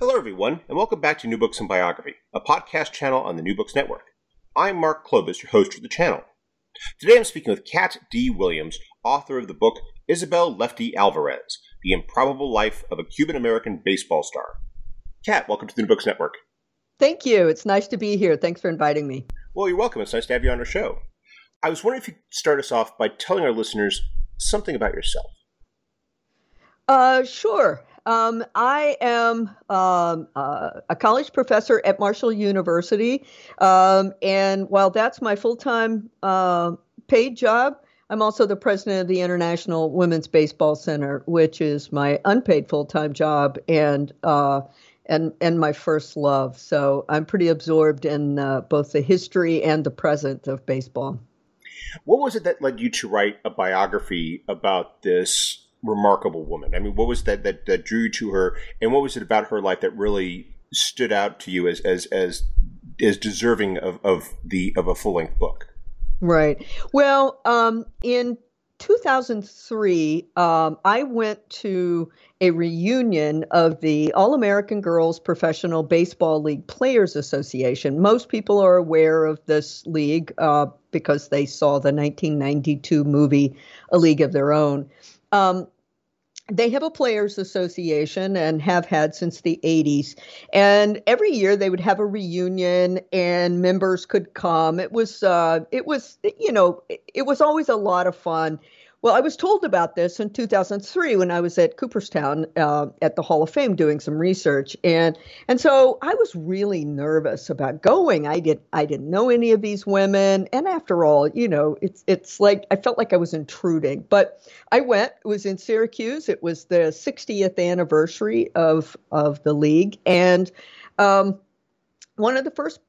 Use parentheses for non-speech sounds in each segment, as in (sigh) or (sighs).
Hello, everyone, and welcome back to New Books in Biography, a podcast channel on the New Books Network. I'm Mark Klobas, your host for the channel. Today I'm speaking with Kat D. Williams, author of the book Isabel Lefty Alvarez The Improbable Life of a Cuban American Baseball Star. Kat, welcome to the New Books Network. Thank you. It's nice to be here. Thanks for inviting me. Well, you're welcome. It's nice to have you on our show. I was wondering if you could start us off by telling our listeners something about yourself. Uh, sure. Um, I am um, uh, a college professor at Marshall University. Um, and while that's my full time uh, paid job, I'm also the president of the International Women's Baseball Center, which is my unpaid full time job and uh, and and my first love. So I'm pretty absorbed in uh, both the history and the present of baseball. What was it that led you to write a biography about this remarkable woman? I mean, what was that that, that drew you to her, and what was it about her life that really stood out to you as as as as deserving of, of the of a full length book? Right. Well, um, in 2003, um, I went to a reunion of the All American Girls Professional Baseball League Players Association. Most people are aware of this league uh, because they saw the 1992 movie A League of Their Own. Um, they have a players association and have had since the 80s and every year they would have a reunion and members could come. It was uh, it was you know it, it was always a lot of fun well, I was told about this in 2003 when I was at Cooperstown uh, at the Hall of Fame doing some research, and and so I was really nervous about going. I did I didn't know any of these women, and after all, you know, it's it's like I felt like I was intruding. But I went. It was in Syracuse. It was the 60th anniversary of of the league, and um, one of the first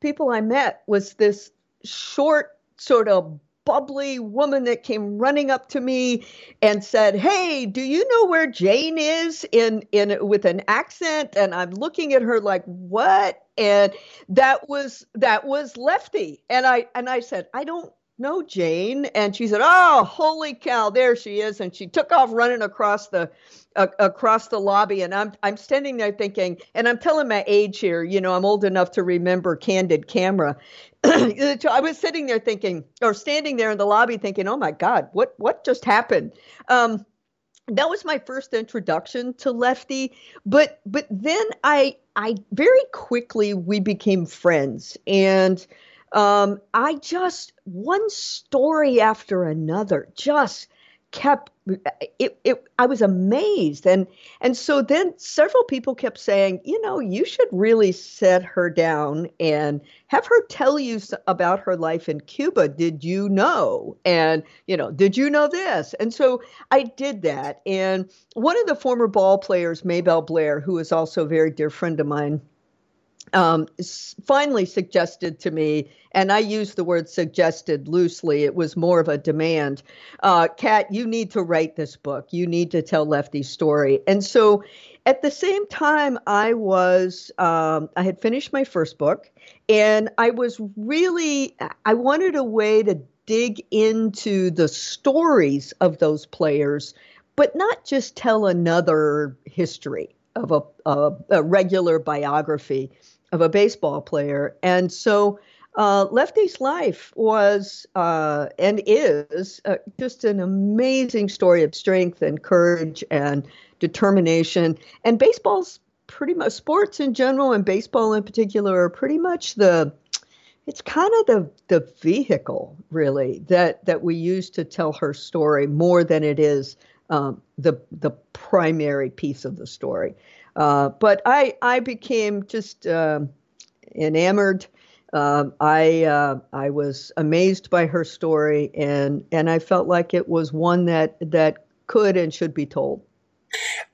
people I met was this short sort of bubbly woman that came running up to me and said, "Hey, do you know where Jane is?" in in with an accent, and I'm looking at her like, "What?" And that was that was Lefty, and I and I said, "I don't know Jane," and she said, "Oh, holy cow, there she is!" And she took off running across the uh, across the lobby, and I'm I'm standing there thinking, and I'm telling my age here. You know, I'm old enough to remember candid camera. (clears throat) I was sitting there thinking, or standing there in the lobby thinking, "Oh my God, what what just happened?" Um, that was my first introduction to Lefty, but but then I I very quickly we became friends, and um, I just one story after another just kept it, it i was amazed. And and so then several people kept saying you know you should really set her down and have her tell you about her life in cuba. Did you know? And you know did you know this? And so i did that. And one of the former ball players maybelle blair who is also a very dear friend of mine um, finally suggested to me, and I use the word suggested loosely, it was more of a demand. Uh, Kat, you need to write this book. You need to tell Lefty's story. And so at the same time, I was, um, I had finished my first book, and I was really, I wanted a way to dig into the stories of those players, but not just tell another history of a, a, a regular biography of a baseball player. And so uh, Lefty's life was uh, and is uh, just an amazing story of strength and courage and determination. And baseball's pretty much sports in general and baseball in particular are pretty much the it's kind of the the vehicle really that that we use to tell her story more than it is um, the the primary piece of the story. Uh, but I I became just uh, enamored. Uh, I I was amazed by her story, and and I felt like it was one that that could and should be told.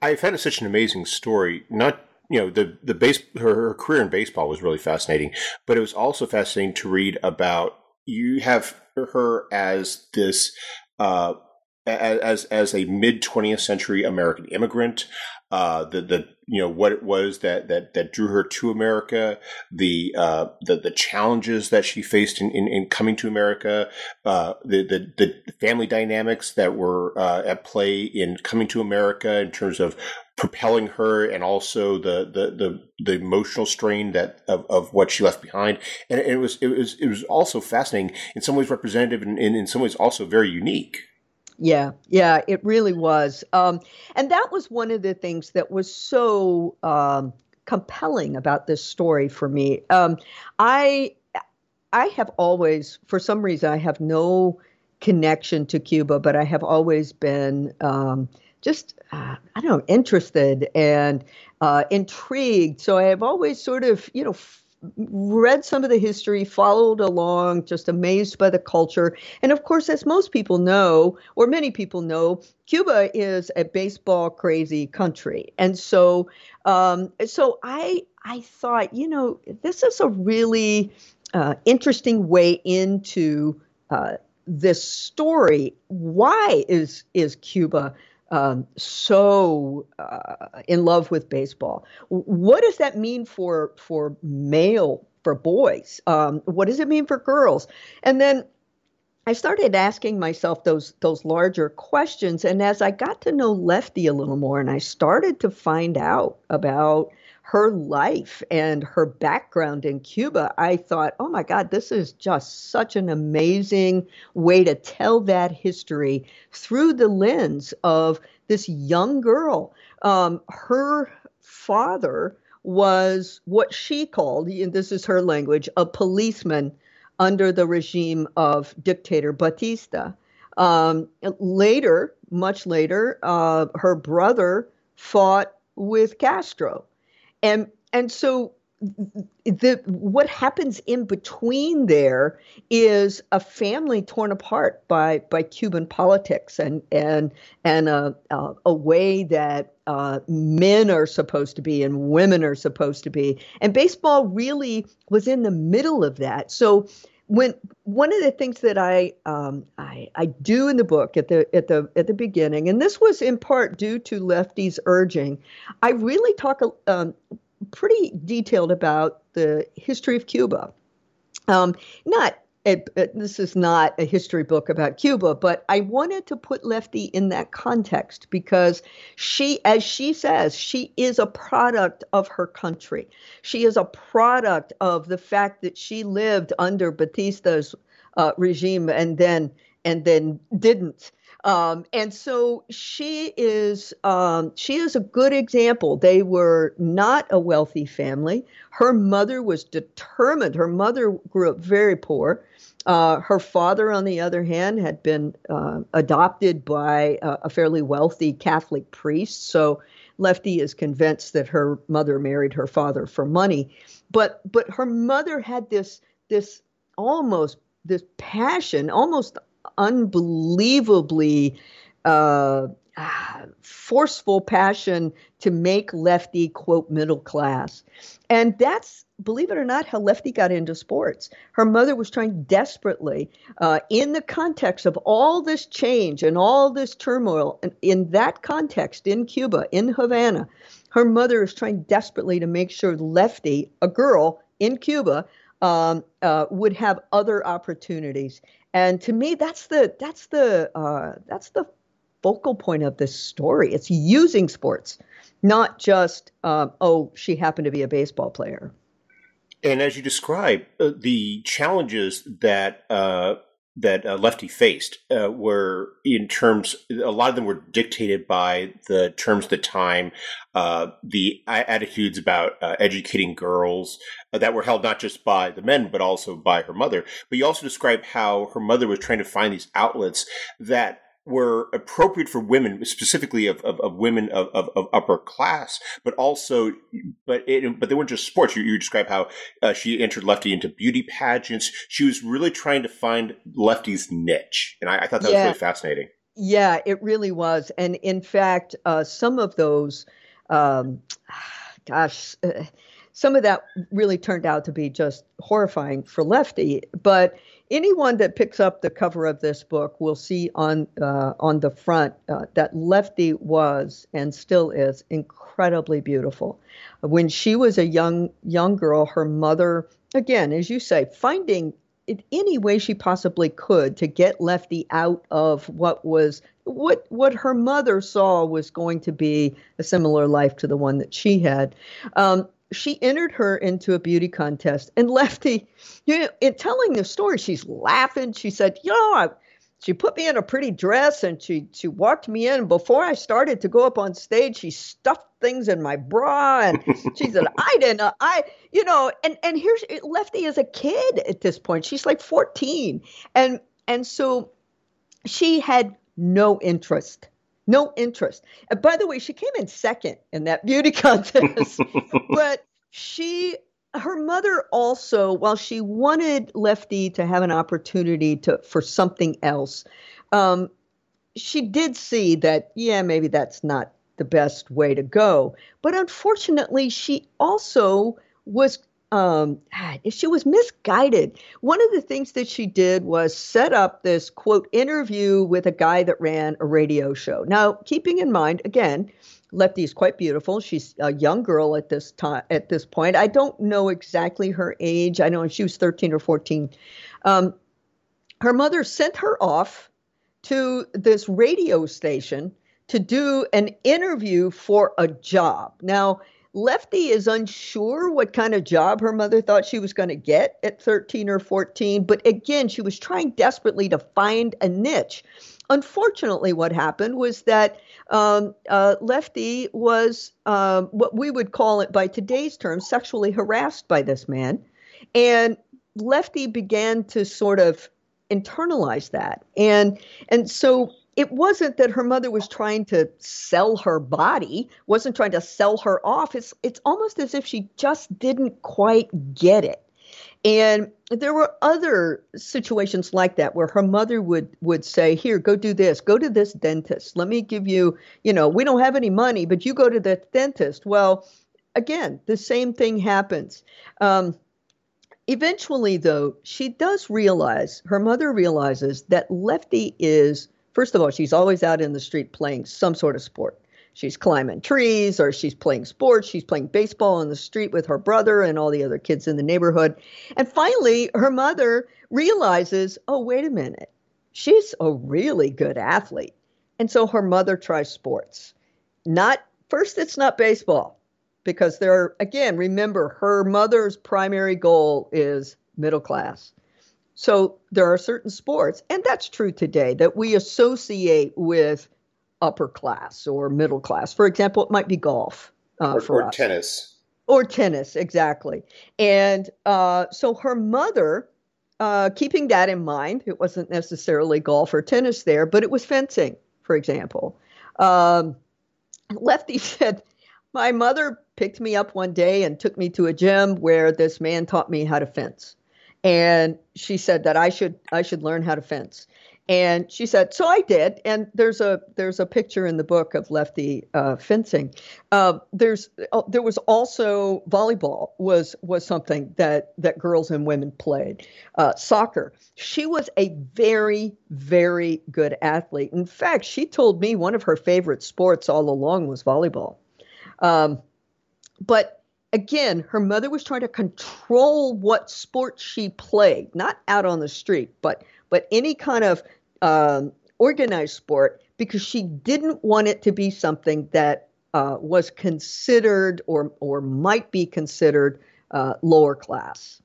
I found it such an amazing story. Not you know the the base her, her career in baseball was really fascinating, but it was also fascinating to read about. You have her as this. Uh, as as a mid 20th century American immigrant, uh, the the you know what it was that that that drew her to America, the uh, the the challenges that she faced in, in, in coming to America, uh, the, the the family dynamics that were uh, at play in coming to America in terms of propelling her and also the the the, the emotional strain that of, of what she left behind. And it was it was it was also fascinating in some ways representative and, and in some ways also very unique yeah, yeah, it really was. Um, and that was one of the things that was so um, compelling about this story for me. Um, I I have always, for some reason, I have no connection to Cuba, but I have always been um, just uh, I don't know interested and uh, intrigued. So I have always sort of you know read some of the history, followed along, just amazed by the culture. And of course, as most people know, or many people know, Cuba is a baseball crazy country. And so, um, so I, I thought, you know, this is a really uh, interesting way into uh, this story. Why is is Cuba um, so uh, in love with baseball. What does that mean for for male for boys? Um, what does it mean for girls? And then I started asking myself those those larger questions. And as I got to know Lefty a little more, and I started to find out about her life and her background in Cuba, I thought, oh my God, this is just such an amazing way to tell that history through the lens of this young girl. Um, her father was what she called, and this is her language, a policeman under the regime of dictator Batista. Um, later, much later, uh, her brother fought with Castro and and so the what happens in between there is a family torn apart by by Cuban politics and and and a a, a way that uh, men are supposed to be and women are supposed to be. And baseball really was in the middle of that. So when one of the things that I, um, I I do in the book at the at the at the beginning, and this was in part due to Lefty's urging, I really talk um, pretty detailed about the history of Cuba. Um, not this is not a history book about Cuba, but I wanted to put Lefty in that context because she, as she says, she is a product of her country. She is a product of the fact that she lived under Batista's uh, regime and then and then didn't. Um, and so she is um, she is a good example. They were not a wealthy family. Her mother was determined. Her mother grew up very poor. Uh, her father, on the other hand, had been uh, adopted by a, a fairly wealthy Catholic priest. So Lefty is convinced that her mother married her father for money. But but her mother had this this almost this passion, almost unbelievably uh, forceful passion to make Lefty, quote, middle class. And that's, believe it or not, how Lefty got into sports. Her mother was trying desperately, uh, in the context of all this change and all this turmoil, and in that context, in Cuba, in Havana, her mother is trying desperately to make sure Lefty, a girl in Cuba, um, uh, would have other opportunities. And to me, that's the that's the uh, that's the focal point of this story. It's using sports, not just um, oh, she happened to be a baseball player. And as you describe, uh, the challenges that uh, that uh, Lefty faced uh, were in terms. A lot of them were dictated by the terms of the time, uh, the attitudes about uh, educating girls uh, that were held not just by the men but also by her mother. But you also describe how her mother was trying to find these outlets that were appropriate for women, specifically of, of, of women of, of, of, upper class, but also, but it, but they weren't just sports. You, you describe how uh, she entered Lefty into beauty pageants. She was really trying to find Lefty's niche, and I, I thought that yeah. was really fascinating. Yeah, it really was. And in fact, uh, some of those, um, gosh, uh, some of that really turned out to be just horrifying for Lefty. But anyone that picks up the cover of this book will see on uh, on the front uh, that Lefty was and still is incredibly beautiful. When she was a young young girl, her mother, again, as you say, finding in any way she possibly could to get Lefty out of what was what what her mother saw was going to be a similar life to the one that she had. Um, she entered her into a beauty contest, and (laughs) Lefty, you know, in telling the story, she's laughing. She said, "You know, I, she put me in a pretty dress and she she walked me in. Before I started to go up on stage, she stuffed things in my bra and (laughs) she said, I didn't know. I, you know, and and here's Lefty is a kid at this point. She's like 14. And and so she had no interest. No interest. And by the way, she came in second in that beauty (laughs) contest. (laughs) but she her mother also, while she wanted Lefty to have an opportunity to for something else, um, she did see that yeah, maybe that's not the best way to go. But unfortunately, she also was um, (sighs) she was misguided. One of the things that she did was set up this quote interview with a guy that ran a radio show. Now, keeping in mind, again, Lefty is quite beautiful. She's a young girl at this time. At this point, I don't know exactly her age. I know she was thirteen or fourteen. Um, her mother sent her off to this radio station to do an interview for a job. Now, Lefty is unsure what kind of job her mother thought she was going to get at 13 or 14, but again, she was trying desperately to find a niche. Unfortunately, what happened was that um, uh, Lefty was um, what we would call it by today's terms sexually harassed by this man. And Lefty began to sort of internalize that. And, and so it wasn't that her mother was trying to sell her body, wasn't trying to sell her off. It's it's almost as if she just didn't quite get it. And there were other situations like that where her mother would would say, "Here, go do this. Go to this dentist. Let me give you, you know, we don't have any money, but you go to the dentist." Well, again, the same thing happens. Um, eventually, though, she does realize her mother realizes that Lefty is First of all, she's always out in the street playing some sort of sport. She's climbing trees or she's playing sports. She's playing baseball in the street with her brother and all the other kids in the neighborhood. And finally, her mother realizes oh, wait a minute, she's a really good athlete. And so her mother tries sports. Not first, it's not baseball because there, again, remember, her mother's primary goal is middle class. So there are certain sports, and that's true today, that we associate with upper class or middle class. For example, it might be golf uh, or, for or tennis. Or tennis, exactly. And uh, so her mother, uh, keeping that in mind, it wasn't necessarily golf or tennis there, but it was fencing, for example. Um, Lefty (laughs) said, My mother picked me up one day and took me to a gym where this man taught me how to fence and she said that I should I should learn how to fence. And she said, so I did. And there's a there's a picture in the book of Lefty uh, fencing. Uh, there's uh, there was also volleyball was was something that that girls and women played. Uh, soccer. She was a very very good athlete. In fact, she told me one of her favorite sports all along was volleyball. Um, but again, her mother was trying to control what sport she played, not out on the street, but but any kind of um, organized sport, because she didn't want it to be something that uh, was considered or or might be considered uh, lower class.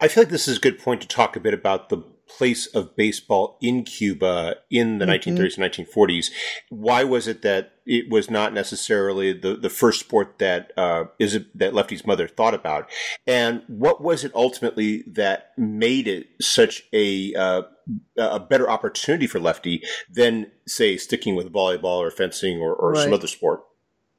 I feel like this is a good point to talk a bit about the place of baseball in Cuba in the mm-hmm. 1930s and 1940s. Why was it that it was not necessarily the, the first sport that uh, is it, that Lefty's mother thought about, and what was it ultimately that made it such a uh, a better opportunity for Lefty than say sticking with volleyball or fencing or, or right. some other sport?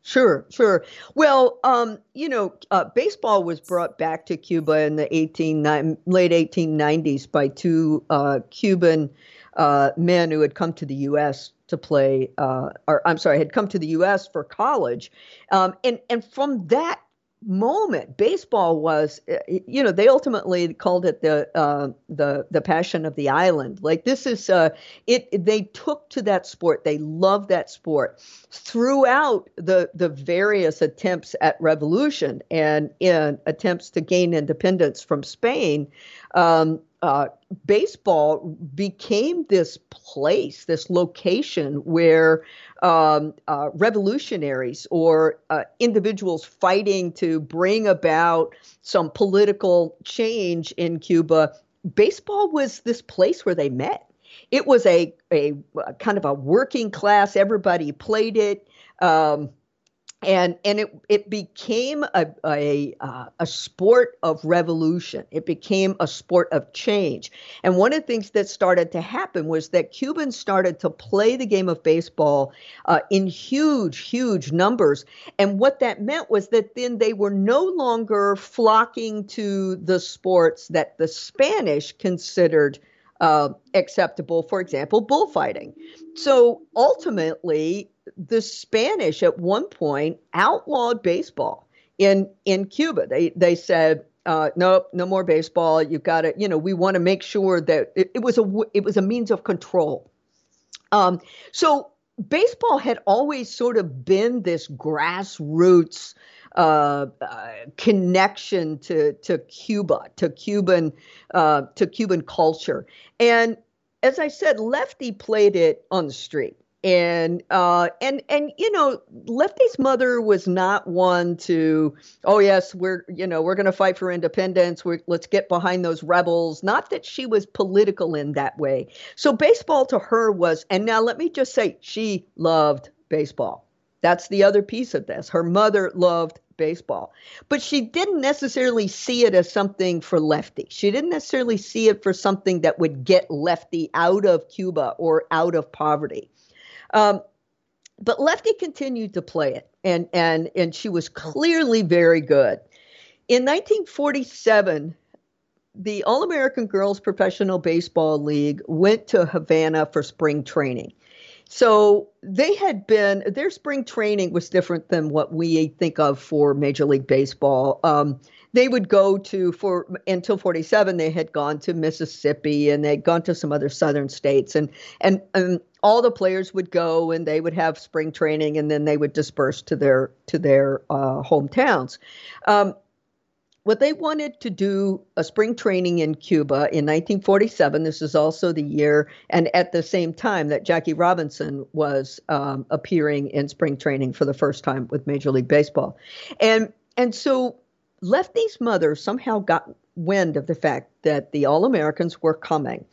Sure, sure. Well, um, you know, uh, baseball was brought back to Cuba in the 18, late 1890s by two uh, Cuban uh, men who had come to the U.S. to play, uh, or I'm sorry, had come to the U.S. for college, um, and and from that moment. Baseball was uh, you know they ultimately called it the uh, the the passion of the island. Like this is uh it they took to that sport. They loved that sport throughout the the various attempts at revolution and in attempts to gain independence from Spain. Um, uh, baseball became this place, this location where um, uh, revolutionaries or uh, individuals fighting to bring about some political change in Cuba, baseball was this place where they met. It was a, a, a kind of a working class, everybody played it. Um, and and it it became a a uh, a sport of revolution. It became a sport of change. And one of the things that started to happen was that Cubans started to play the game of baseball uh, in huge huge numbers. And what that meant was that then they were no longer flocking to the sports that the Spanish considered uh, acceptable, for example, bullfighting. So ultimately, the Spanish at one point outlawed baseball in in Cuba. They they said. Uh, nope, no more baseball. You got to, you know, we want to make sure that it, it was a it was a means of control. Um, so baseball had always sort of been this grassroots uh, uh, connection to to Cuba, to Cuban uh, to Cuban culture. And as I said, Lefty played it on the street. And uh, and and you know, Lefty's mother was not one to, oh yes, we're you know we're going to fight for independence. We're, let's get behind those rebels. Not that she was political in that way. So baseball to her was, and now let me just say, she loved baseball. That's the other piece of this. Her mother loved baseball. But she didn't necessarily see it as something for lefty. She didn't necessarily see it for something that would get lefty out of Cuba or out of poverty. Um, but Lefty continued to play it, and and and she was clearly very good. In 1947, the All American Girls Professional Baseball League went to Havana for spring training. So they had been their spring training was different than what we think of for Major League Baseball. Um, they would go to for until 47 they had gone to Mississippi and they'd gone to some other southern states and and, and all the players would go and they would have spring training and then they would disperse to their to their uh, hometowns. Um, what they wanted to do a spring training in Cuba in 1947. This is also the year and at the same time that Jackie Robinson was um, appearing in spring training for the first time with Major League Baseball, and and so Lefty's mother somehow got wind of the fact that the All Americans were coming,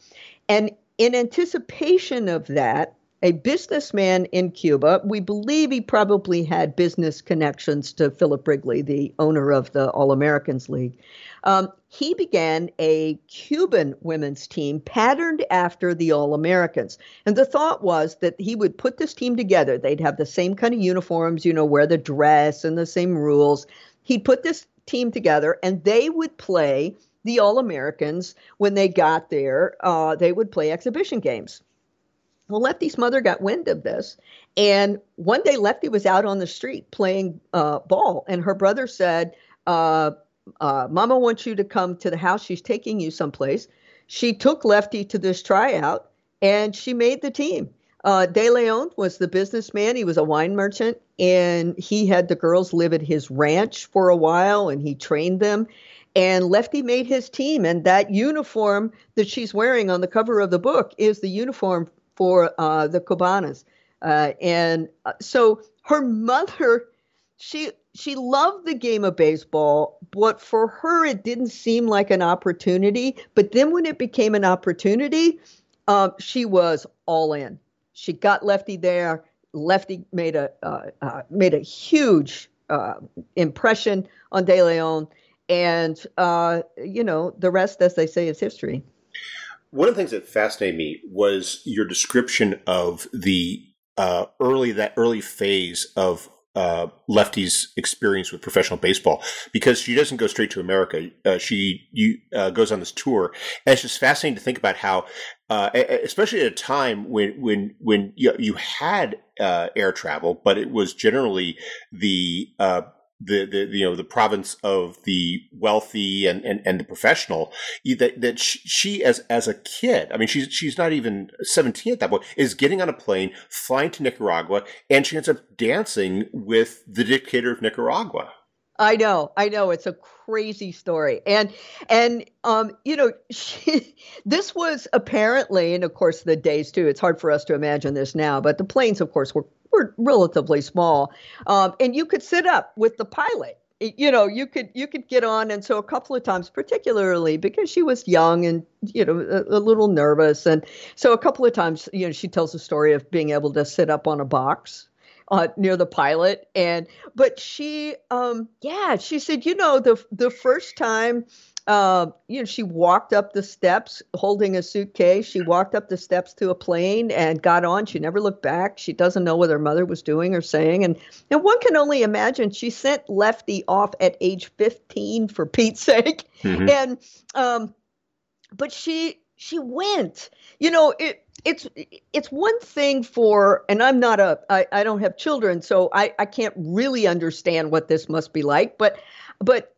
and in anticipation of that, a businessman in Cuba. We believe he probably had business connections to Philip Wrigley, the owner of the All Americans League. Um, he began a Cuban women's team patterned after the All Americans. And the thought was that he would put this team together. They'd have the same kind of uniforms, you know, wear the dress and the same rules. He'd put this team together and they would play the All Americans when they got there. Uh, they would play exhibition games. Well, Lefty's mother got wind of this. And one day, Lefty was out on the street playing uh, ball, and her brother said, uh, uh, Mama wants you to come to the house. She's taking you someplace. She took Lefty to this tryout, and she made the team. Uh, De Leon was the businessman. He was a wine merchant, and he had the girls live at his ranch for a while, and he trained them. And Lefty made his team, and that uniform that she's wearing on the cover of the book is the uniform for uh, the Cubanas. Uh, and uh, so her mother, she she loved the game of baseball, but for her it didn't seem like an opportunity. But then when it became an opportunity, um, she was all in. She got Lefty there. Lefty made a uh, uh, made a huge uh, impression on De Leon, and you know the rest, as they say, is history. One of the things that fascinated me was your description of the uh, early that early phase of uh, Lefty's experience with professional baseball because she doesn't go straight to America. Uh, she you, uh, goes on this tour, and it's just fascinating to think about how uh, especially at a time when when when you, you had uh, air travel, but it was generally the uh, the, the you know the province of the wealthy and, and, and the professional that that she as as a kid I mean she's she's not even 17 at that point is getting on a plane flying to Nicaragua and she ends up dancing with the dictator of Nicaragua I know, I know. It's a crazy story, and and um, you know, (laughs) she, this was apparently, and of course, the days too. It's hard for us to imagine this now, but the planes, of course, were were relatively small, um, and you could sit up with the pilot. You know, you could you could get on, and so a couple of times, particularly because she was young and you know a, a little nervous, and so a couple of times, you know, she tells the story of being able to sit up on a box uh, near the pilot and but she um yeah she said you know the the first time uh, you know she walked up the steps holding a suitcase. She walked up the steps to a plane and got on. She never looked back. She doesn't know what her mother was doing or saying. And and one can only imagine she sent lefty off at age 15 for pete's (laughs) sake. Mm-hmm. and um but she she went. You know it it's it's one thing for and i'm not a i, I don't have children so I, I can't really understand what this must be like but but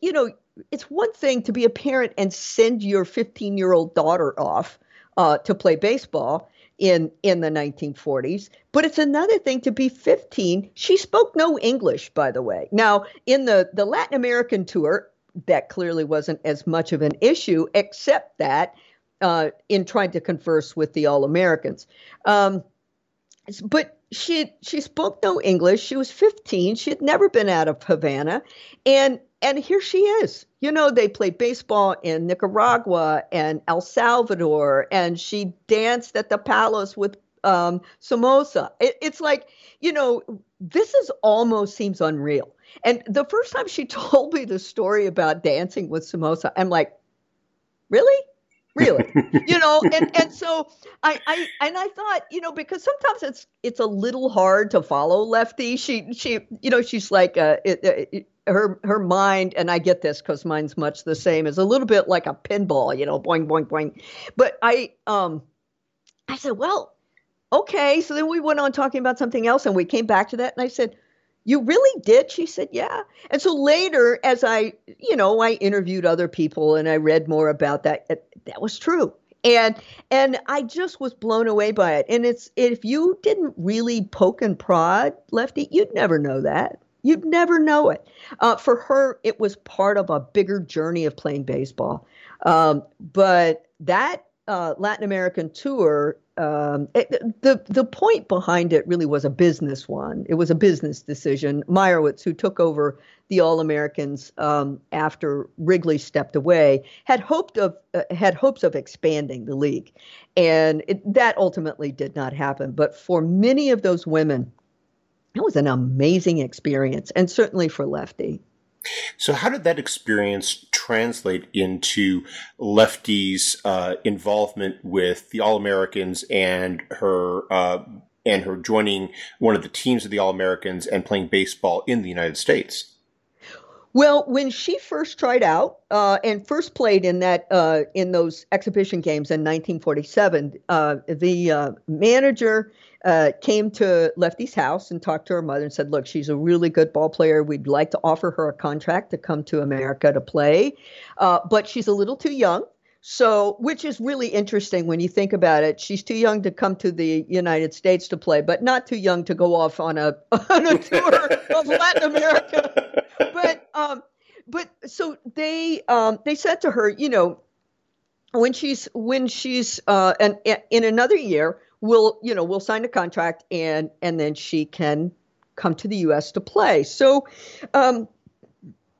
you know it's one thing to be a parent and send your 15 year old daughter off uh, to play baseball in in the 1940s but it's another thing to be 15 she spoke no english by the way. Now in the the latin american tour that clearly wasn't as much of an issue except that uh, in trying to converse with the All Americans. Um, but she she spoke no English. She was 15. She had never been out of Havana, and and here she is. You know, they played baseball in Nicaragua and El Salvador, and she danced at the palace with um, Somoza. It, it's like, you know, this is almost seems unreal. And the first time she (laughs) told me the story about dancing with Somoza, I'm like, really? Really? (laughs) You know and and so i i and i thought you know because sometimes it's it's a little hard to follow lefty. She she you know she's like uh it, it, her her mind and i get this because mine's much the same is a little bit like a pinball you know boing boing boing. But i um i said well okay. So then we went on talking about something else and we came back to that and i said you really did? She said, Yeah. And so later, as I, you know, I interviewed other people and I read more about that, that was true. And and I just was blown away by it. And it's if you didn't really poke and prod Lefty, you'd never know that. You'd never know it. Uh, for her, it was part of a bigger journey of playing baseball. Um, but that uh, Latin American tour um, it, the the point behind it really was a business one. It was a business decision. Meyerhoff, who took over the All Americans um, after Wrigley stepped away, had hoped of uh, had hopes of expanding the league, and it, that ultimately did not happen. But for many of those women, it was an amazing experience, and certainly for Lefty. So, how did that experience translate into Lefty's uh, involvement with the All Americans and her uh, and her joining one of the teams of the All Americans and playing baseball in the United States? Well, when she first tried out uh, and first played in that uh, in those exhibition games in 1947, uh, the uh, manager uh, came to Lefty's house and talked to her mother and said, "Look, she's a really good ball player. We'd like to offer her a contract to come to America to play, uh, but she's a little too young." So, which is really interesting when you think about it. She's too young to come to the United States to play, but not too young to go off on a (laughs) on a tour of Latin America. But um, but so they um, they said to her, you know, when she's when she's uh, and in another year we'll you know we'll sign a contract and and then she can come to the U.S. to play. So um,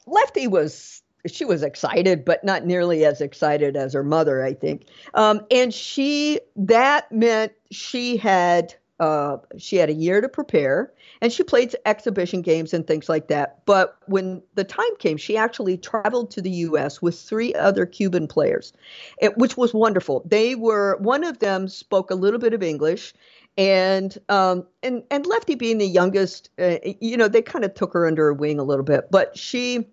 Lefty was she was excited, but not nearly as excited as her mother, I think. Um, and she that meant she had uh, she had a year to prepare and she played exhibition games and things like that. But when the time came, she actually traveled to the U.S. with three other Cuban players, it, which was wonderful. They were one of them spoke a little bit of English, and um, and and Lefty being the youngest, uh, you know, they kind of took her under her wing a little bit. But she,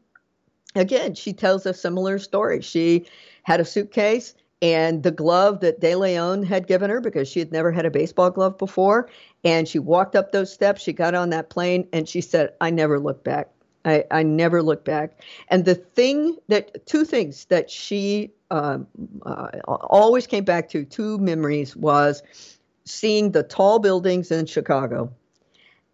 again, she tells a similar story. She had a suitcase and the glove that De Leon had given her because she had never had a baseball glove before. And she walked up those steps, she got on that plane, and she said, I never looked back. I, I never looked back. And the thing that, two things that she um, uh, always came back to, two memories was seeing the tall buildings in Chicago.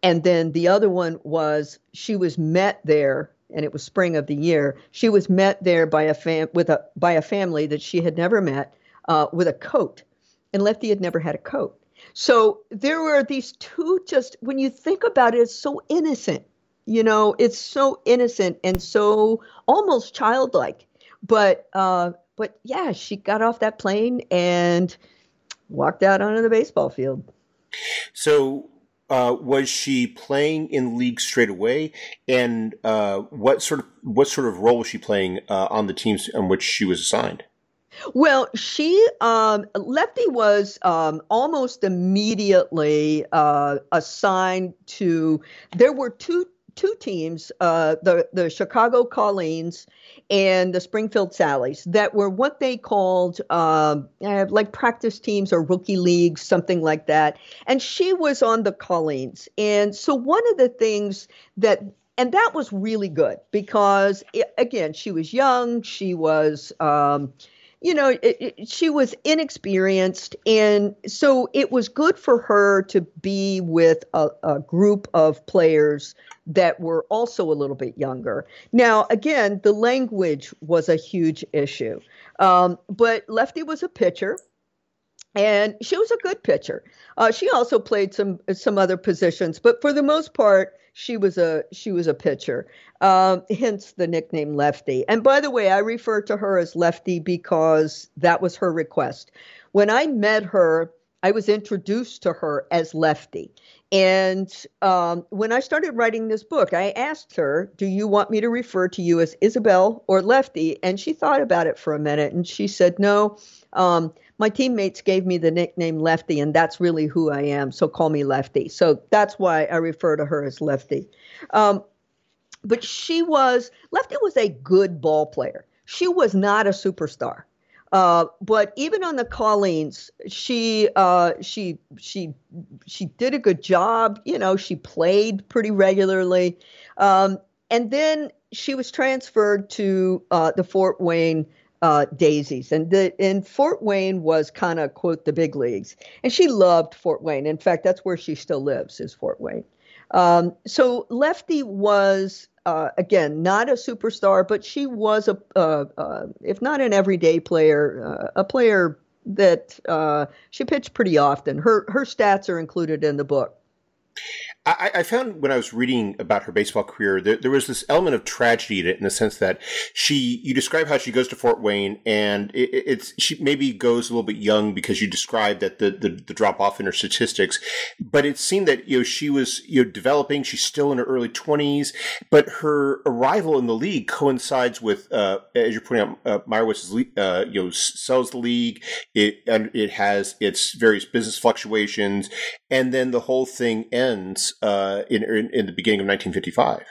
And then the other one was she was met there and it was spring of the year. She was met there by a fam with a by a family that she had never met uh, with a coat, and Lefty had never had a coat. So there were these two. Just when you think about it, it's so innocent. You know, it's so innocent and so almost childlike. But uh, but yeah, she got off that plane and walked out onto the baseball field. So uh, was she playing in league straight away, and uh, what sort of what sort of role was she playing uh, on the teams on which she was assigned? Well, she um, Lefty was um, almost immediately uh, assigned to. There were two two teams, uh, the the Chicago Colleens and the Springfield Sallies, that were what they called uh, like practice teams or rookie leagues, something like that. And she was on the Colleens, and so one of the things that and that was really good because again, she was young, she was. Um, you know, it, it, she was inexperienced. And so it was good for her to be with a, a, group of players that were also a little bit younger. Now, again, the language was a huge issue. Um, but Lefty was a pitcher and she was a good pitcher. Uh, she also played some some other positions, but for the most part, she was a she was a pitcher. Um, hence the nickname Lefty. And by the way, I refer to her as Lefty because that was her request. When I met her, I was introduced to her as Lefty. And um, when I started writing this book, I asked her, Do you want me to refer to you as Isabel or Lefty? And she thought about it for a minute and she said, No, um, my teammates gave me the nickname Lefty, and that's really who I am. So call me Lefty. So that's why I refer to her as Lefty. Um, but she was, Lefty was a good ball player. She was not a superstar. Uh, but even on the Colleens, she uh, she she she did a good job. You know, she played pretty regularly, um, and then she was transferred to uh, the Fort Wayne uh, daisies. And the and Fort Wayne was kind of quote the big leagues, and she loved Fort Wayne. In fact, that's where she still lives is Fort Wayne. Um, so Lefty was uh, again not a superstar, but she was a uh, uh if not an everyday player, uh, a player that uh, she pitched pretty often. Her her stats are included in the book. I, I, found when I was reading about her baseball career, there, there, was this element of tragedy in it, in the sense that she, you describe how she goes to Fort Wayne, and it, it's she maybe goes a little bit young because you described that the, the, the drop off in her statistics, but it seemed that you know she was you know developing. She's still in her early twenties, but her arrival in the league coincides with, uh, as you're pointing out, uh, Meyerhoff uh, you know sells the league. It and it has its various business fluctuations, and then the whole thing ends uh, in, in, in the beginning of 1955.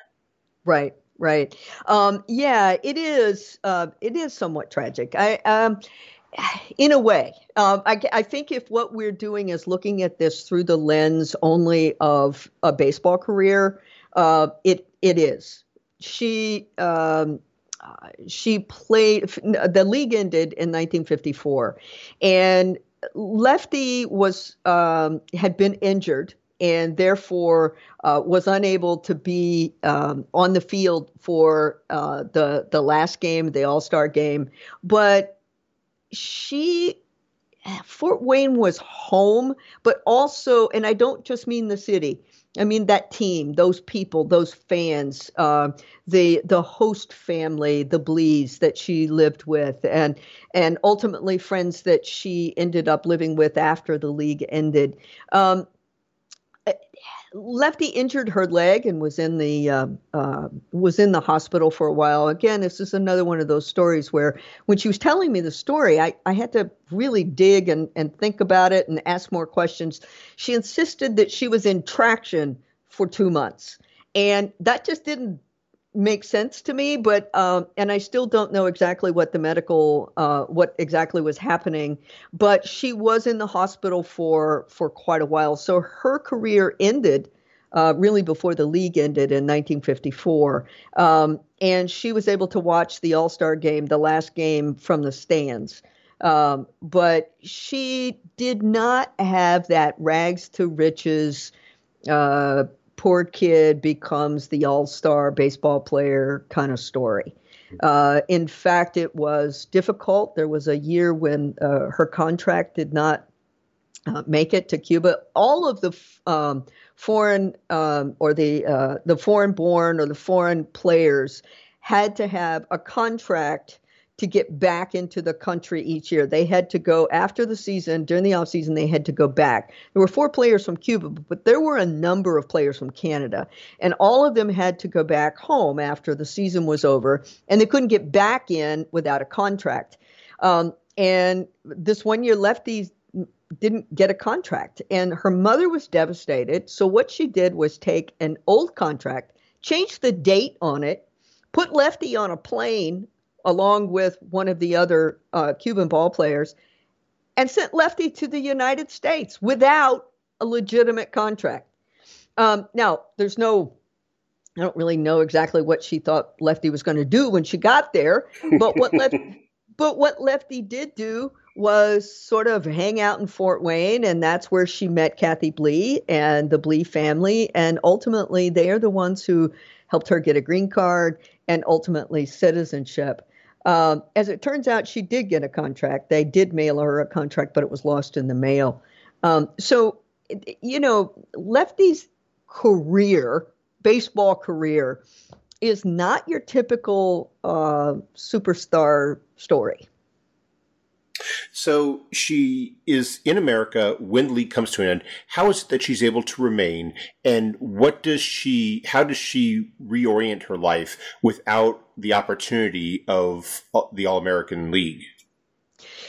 Right, right. Um, yeah, it is. Uh, it is somewhat tragic. I, um, in a way, um, I, I think if what we're doing is looking at this through the lens only of a baseball career, uh, it it is. She um, she played. The league ended in 1954, and Lefty was um, had been injured and therefore uh, was unable to be um, on the field for uh, the the last game, the All Star game. But she, Fort Wayne was home, but also, and I don't just mean the city. I mean that team, those people, those fans, uh, the the host family, the Blees that she lived with, and and ultimately friends that she ended up living with after the league ended. Um, Lefty injured her leg and was in the uh, uh, was in the hospital for a while. Again, this is another one of those stories where when she was telling me the story, I, I had to really dig and, and think about it and ask more questions. She insisted that she was in traction for two months, and that just didn't makes sense to me, but um, and I still don't know exactly what the medical uh, what exactly was happening. But she was in the hospital for for quite a while, so her career ended uh, really before the league ended in 1954. Um, and she was able to watch the All Star game, the last game from the stands. Um, but she did not have that rags to riches, uh, poor kid becomes the all star baseball player kind of story. Uh, in fact, it was difficult. There was a year when uh, her contract did not uh, make it to Cuba. All of the um, foreign um, or the uh, the foreign born or the foreign players had to have a contract to get back into the country each year. They had to go after the season, during the off season, they had to go back. There were four players from Cuba, but there were a number of players from Canada, and all of them had to go back home after the season was over, and they couldn't get back in without a contract. Um, and this one year, Lefty didn't get a contract and her mother was devastated so what she did was take an old contract change the date on it put lefty on a plane along with one of the other uh, cuban ball players and sent lefty to the united states without a legitimate contract um, now there's no i don't really know exactly what she thought lefty was going to do when she got there but what lefty (laughs) but what lefty did do was sort of hang out in Fort Wayne, and that's where she met Kathy Blee and the Blee family. And ultimately, they are the ones who helped her get a green card and ultimately citizenship. Um, as it turns out, she did get a contract. They did mail her a contract, but it was lost in the mail. Um, so, you know, Lefty's career, baseball career, is not your typical uh, superstar story. So she is in America when league comes to an end. How is it that she's able to remain? And what does she, how does she reorient her life without the opportunity of uh, the All American League?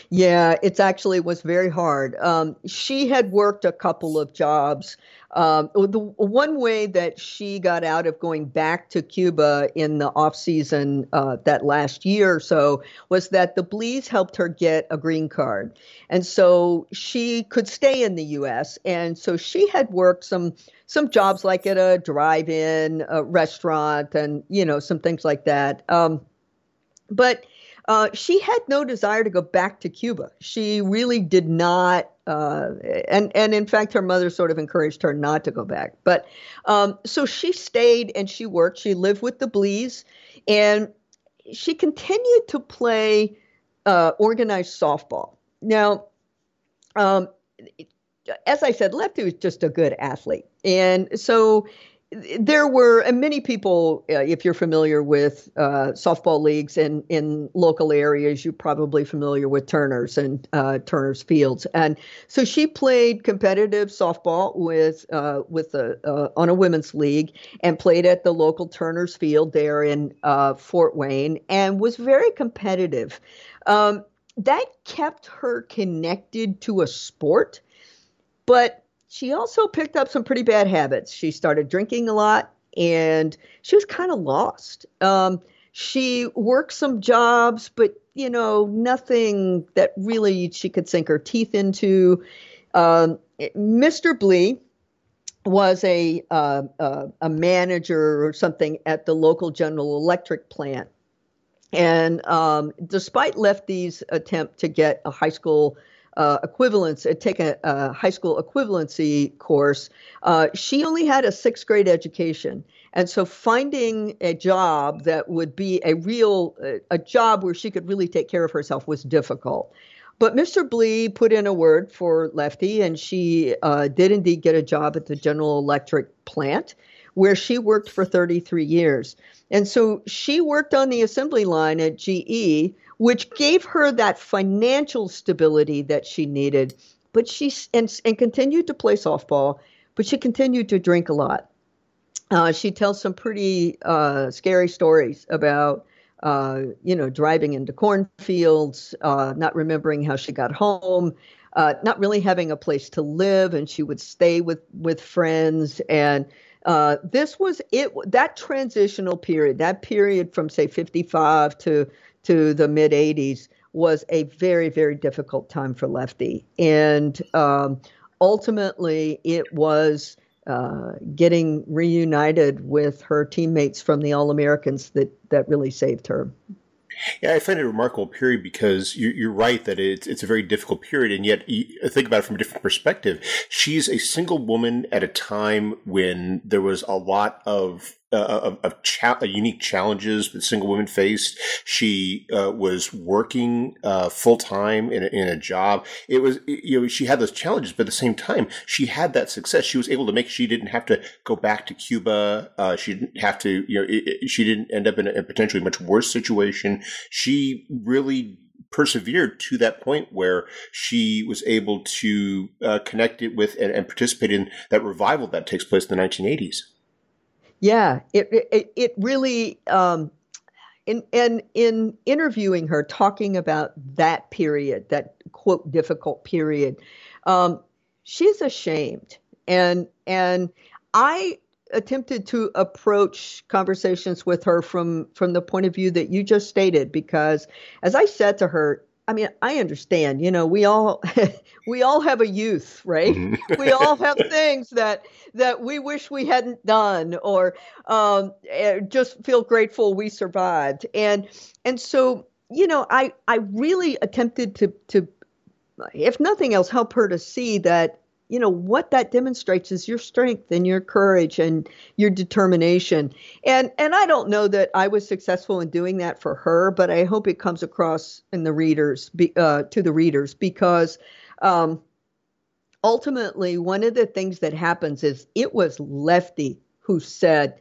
Yeah, it actually was very hard. Um, she had worked a couple of jobs. Um, the one way that she got out of going back to Cuba in the off season uh, that last year or so was that the Blees helped her get a green card, and so she could stay in the U.S. And so she had worked some some jobs like at a drive-in a restaurant and you know some things like that. Um, but uh, she had no desire to go back to Cuba. She really did not, uh, and and in fact, her mother sort of encouraged her not to go back. But um, so she stayed and she worked. She lived with the Blees, and she continued to play uh, organized softball. Now, um, as I said, Lefty was just a good athlete, and so there were many people uh, if you're familiar with uh, softball leagues in in local areas you're probably familiar with turners and uh, turners fields. And so she played competitive softball with uh, with a, uh, on a women's league and played at the local turners field there in uh, fort wayne and was very competitive. Um, that kept her connected to a sport but she also picked up some pretty bad habits. She started drinking a lot and she was kind of lost. Um, she worked some jobs, but you know, nothing that really she could sink her teeth into. Um, Mr. Blee was a uh, uh, a manager or something at the local General Electric plant, and um, despite Lefty's attempt to get a high school uh, equivalence, uh, take a, a, high school equivalency course, uh, she only had a sixth grade education. And so finding a job that would be a real, uh, a job where she could really take care of herself was difficult. But Mr. Blee put in a word for Lefty, and she uh, did indeed get a job at the General Electric plant, where she worked for 33 years. And so she worked on the assembly line at GE which gave her that financial stability that she needed. But she and, and continued to play softball, but she continued to drink a lot. Uh, she tells some pretty uh, scary stories about, uh, you know, driving into cornfields, uh, not remembering how she got home, uh, not really having a place to live, and she would stay with with friends and uh, this was it that transitional period, that period from say 55 to to the mid 80s was a very very difficult time for Lefty, and um, ultimately it was. Uh, getting reunited with her teammates from the All Americans that that really saved her. Yeah, I find it a remarkable period because you're, right that it's, it's a very difficult period. And yet, think about it from a different perspective. She's a single woman at a time when there was a lot of uh, of, of cha- unique challenges that single women faced. She uh, was working uh, full time in a, in a job. It was you know she had those challenges, but at the same time she had that success. She was able to make. She didn't have to go back to Cuba. Uh, she didn't have to you know it, she didn't end up in a, a potentially much worse situation. She really persevered to that point where she was able to uh, connect it with and, and participate in that revival that takes place in the 1980s. Yeah, it it, it really um, in and in interviewing her, talking about that period, that quote difficult period, um, she's ashamed, and and I attempted to approach conversations with her from from the point of view that you just stated because as I said to her, I mean, I understand. You know, we all (laughs) we all have a youth, right? Mm-hmm. (laughs) we all have things that that we wish we hadn't done, or um, eh, just feel grateful we survived. And and so, you know, I I really attempted to to, if nothing else, help her to see that you know what that demonstrates is your strength and your courage and your determination. And and i don't know that i was successful in doing that for her but i hope it comes across in the readers uh, to the readers because um, ultimately one of the things that happens is it was lefty who said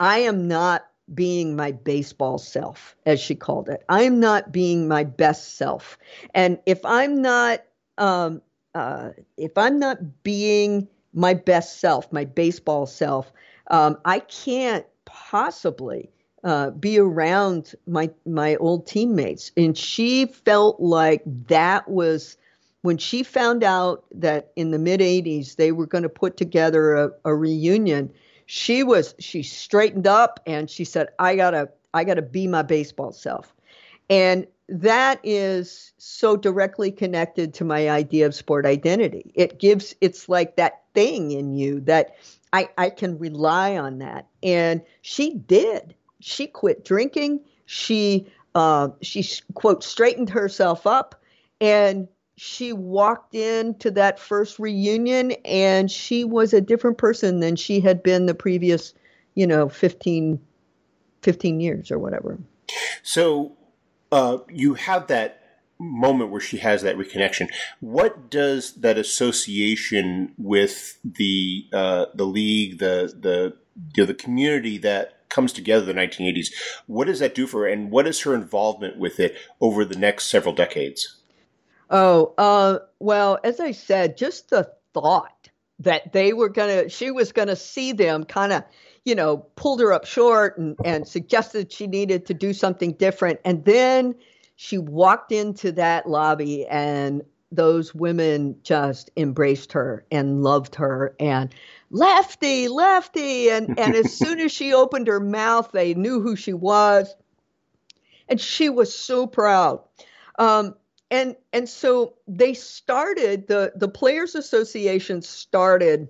i am not being my baseball self as she called it. I am not being my best self. And if i'm not um, uh, if I'm not being my best self, my baseball self, um, I can't possibly uh, be around my my old teammates. And she felt like that was when she found out that in the mid '80s they were going to put together a, a reunion. She was she straightened up and she said, "I gotta I gotta be my baseball self." And that is so directly connected to my idea of sport identity. It gives, it's like that thing in you that I, I can rely on that. And she did. She quit drinking. She, uh, she, quote, straightened herself up and she walked into that first reunion and she was a different person than she had been the previous, you know, 15, 15 years or whatever. So uh, you have that moment where she has that reconnection. What does that association with the uh, the league, the the you know, the community that comes together in the 1980s, what does that do for her, and what is her involvement with it over the next several decades? Oh, uh, well, as I said, just the thought that they were gonna, she was gonna see them kind of you know, pulled her up short and, and suggested she needed to do something different. And then she walked into that lobby and those women just embraced her and loved her and lefty lefty. And and as (laughs) soon as she opened her mouth they knew who she was. And she was so proud. Um, and and so they started the the players association started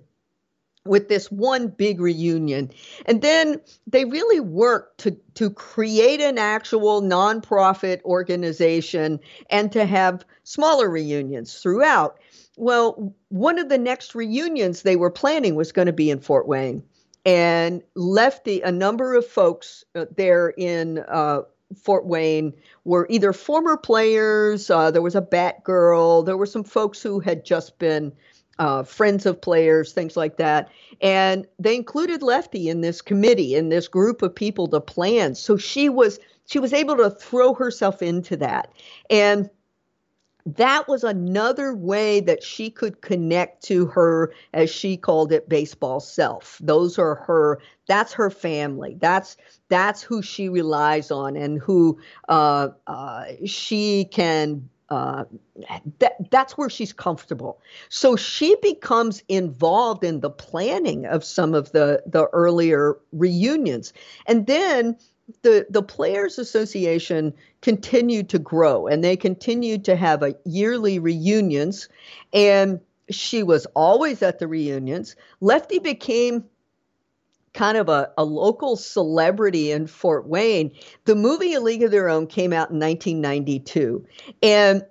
with this one big reunion. And then they really worked to, to create an actual nonprofit organization and to have smaller reunions throughout. Well, one of the next reunions they were planning was going to be in Fort Wayne. And Lefty, a number of folks uh, there in uh, Fort Wayne were either former players, uh, there was a bat girl, there were some folks who had just been uh, friends of players, things like that. And they included Lefty in this committee, in this group of people to plan. So she was she was able to throw herself into that. And that was another way that she could connect to her, as she called it, baseball self. Those are her. That's her family. That's that's who she relies on, and who uh, uh, she can uh, that that's where she's comfortable. So she becomes involved in the planning of some of the the earlier reunions, and then the the players association continued to grow and they continued to have a yearly reunions. And she was always at the reunions. Lefty became kind of a, a local celebrity in Fort Wayne. The movie A League of Their Own came out in 1992. And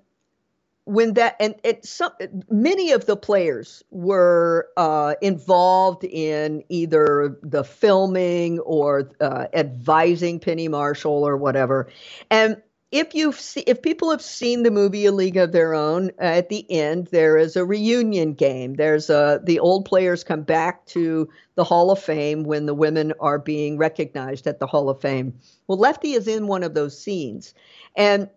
when that and it some many of the players were uh, involved in either the filming or uh, advising Penny Marshall or whatever, and if you've if people have seen the movie A League of Their Own, uh, at the end there is a reunion game. There's a the old players come back to the Hall of Fame when the women are being recognized at the Hall of Fame. Well, Lefty is in one of those scenes, and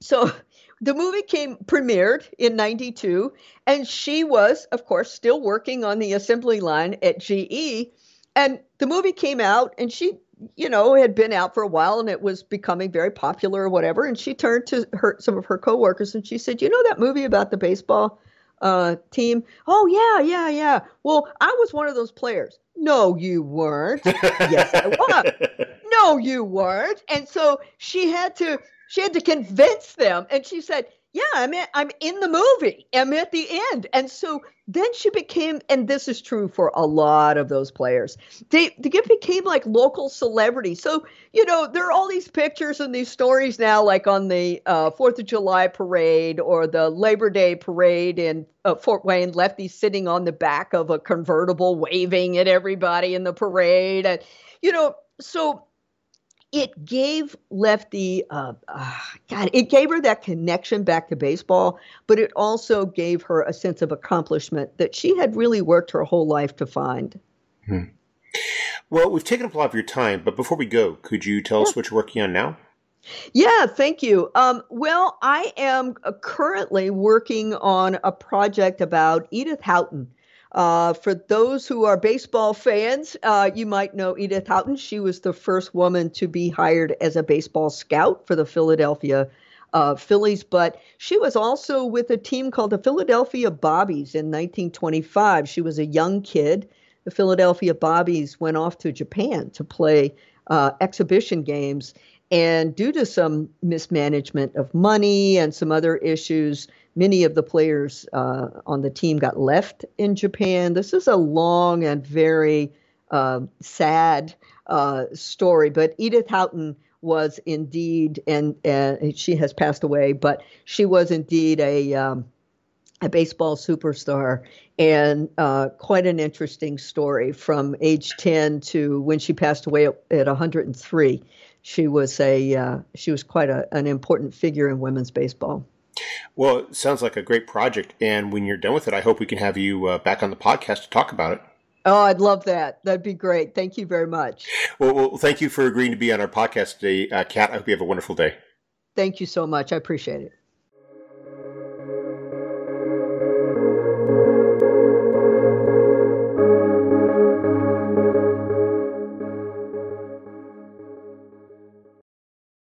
so (laughs) the movie came premiered in 92 and she was of course still working on the assembly line at GE and the movie came out and she you know, had been out for a while and it was becoming very popular or whatever. And she turned to her some of her coworkers and she said, "You know that movie about the baseball uh, team? Oh yeah, yeah, yeah. Well, I was one of those players. No, you weren't. yes, I (laughs) was. No, you weren't. And so she had to she had to convince them. And she said, yeah, I'm in, I'm in the movie. I'm at the end. And so then she became, and this is true for a lot of those players, they, they became like local celebrities. So, you know, there are all these pictures and these stories now, like on the uh, Fourth of July parade or the Labor Day parade in uh, Fort Wayne, Lefty sitting on the back of a convertible, waving at everybody in the parade. And, you know, so it gave Lefty, uh, uh, God, it gave her that connection back to baseball, but it also gave her a sense of accomplishment that she had really worked her whole life to find. Hmm. Well, we've taken up a lot of your time, but before we go, could you tell yeah. us what you're working on now? Yeah, thank you. Um, well, I am uh, currently working on a project about Edith Houghton. Uh, for those who are baseball fans, uh, you might know Edith Houghton. She was the first woman to be hired as a baseball scout for the Philadelphia uh, Phillies, but she was also with a team called the Philadelphia Bobbies in 1925. She was a young kid. The Philadelphia Bobbies went off to Japan to play uh, exhibition games. And due to some mismanagement of money and some other issues, many of the players uh, on the team got left in Japan. This is a long and very uh, sad uh, story, but Edith Houghton was indeed, and she has passed away, but she was indeed a um, a baseball superstar and uh, quite an interesting story from age 10 to when she passed away at, at 103 she was a uh, she was quite a, an important figure in women's baseball well, it sounds like a great project. And when you're done with it, I hope we can have you uh, back on the podcast to talk about it. Oh, I'd love that. That'd be great. Thank you very much. Well, well thank you for agreeing to be on our podcast today, uh, Kat. I hope you have a wonderful day. Thank you so much. I appreciate it.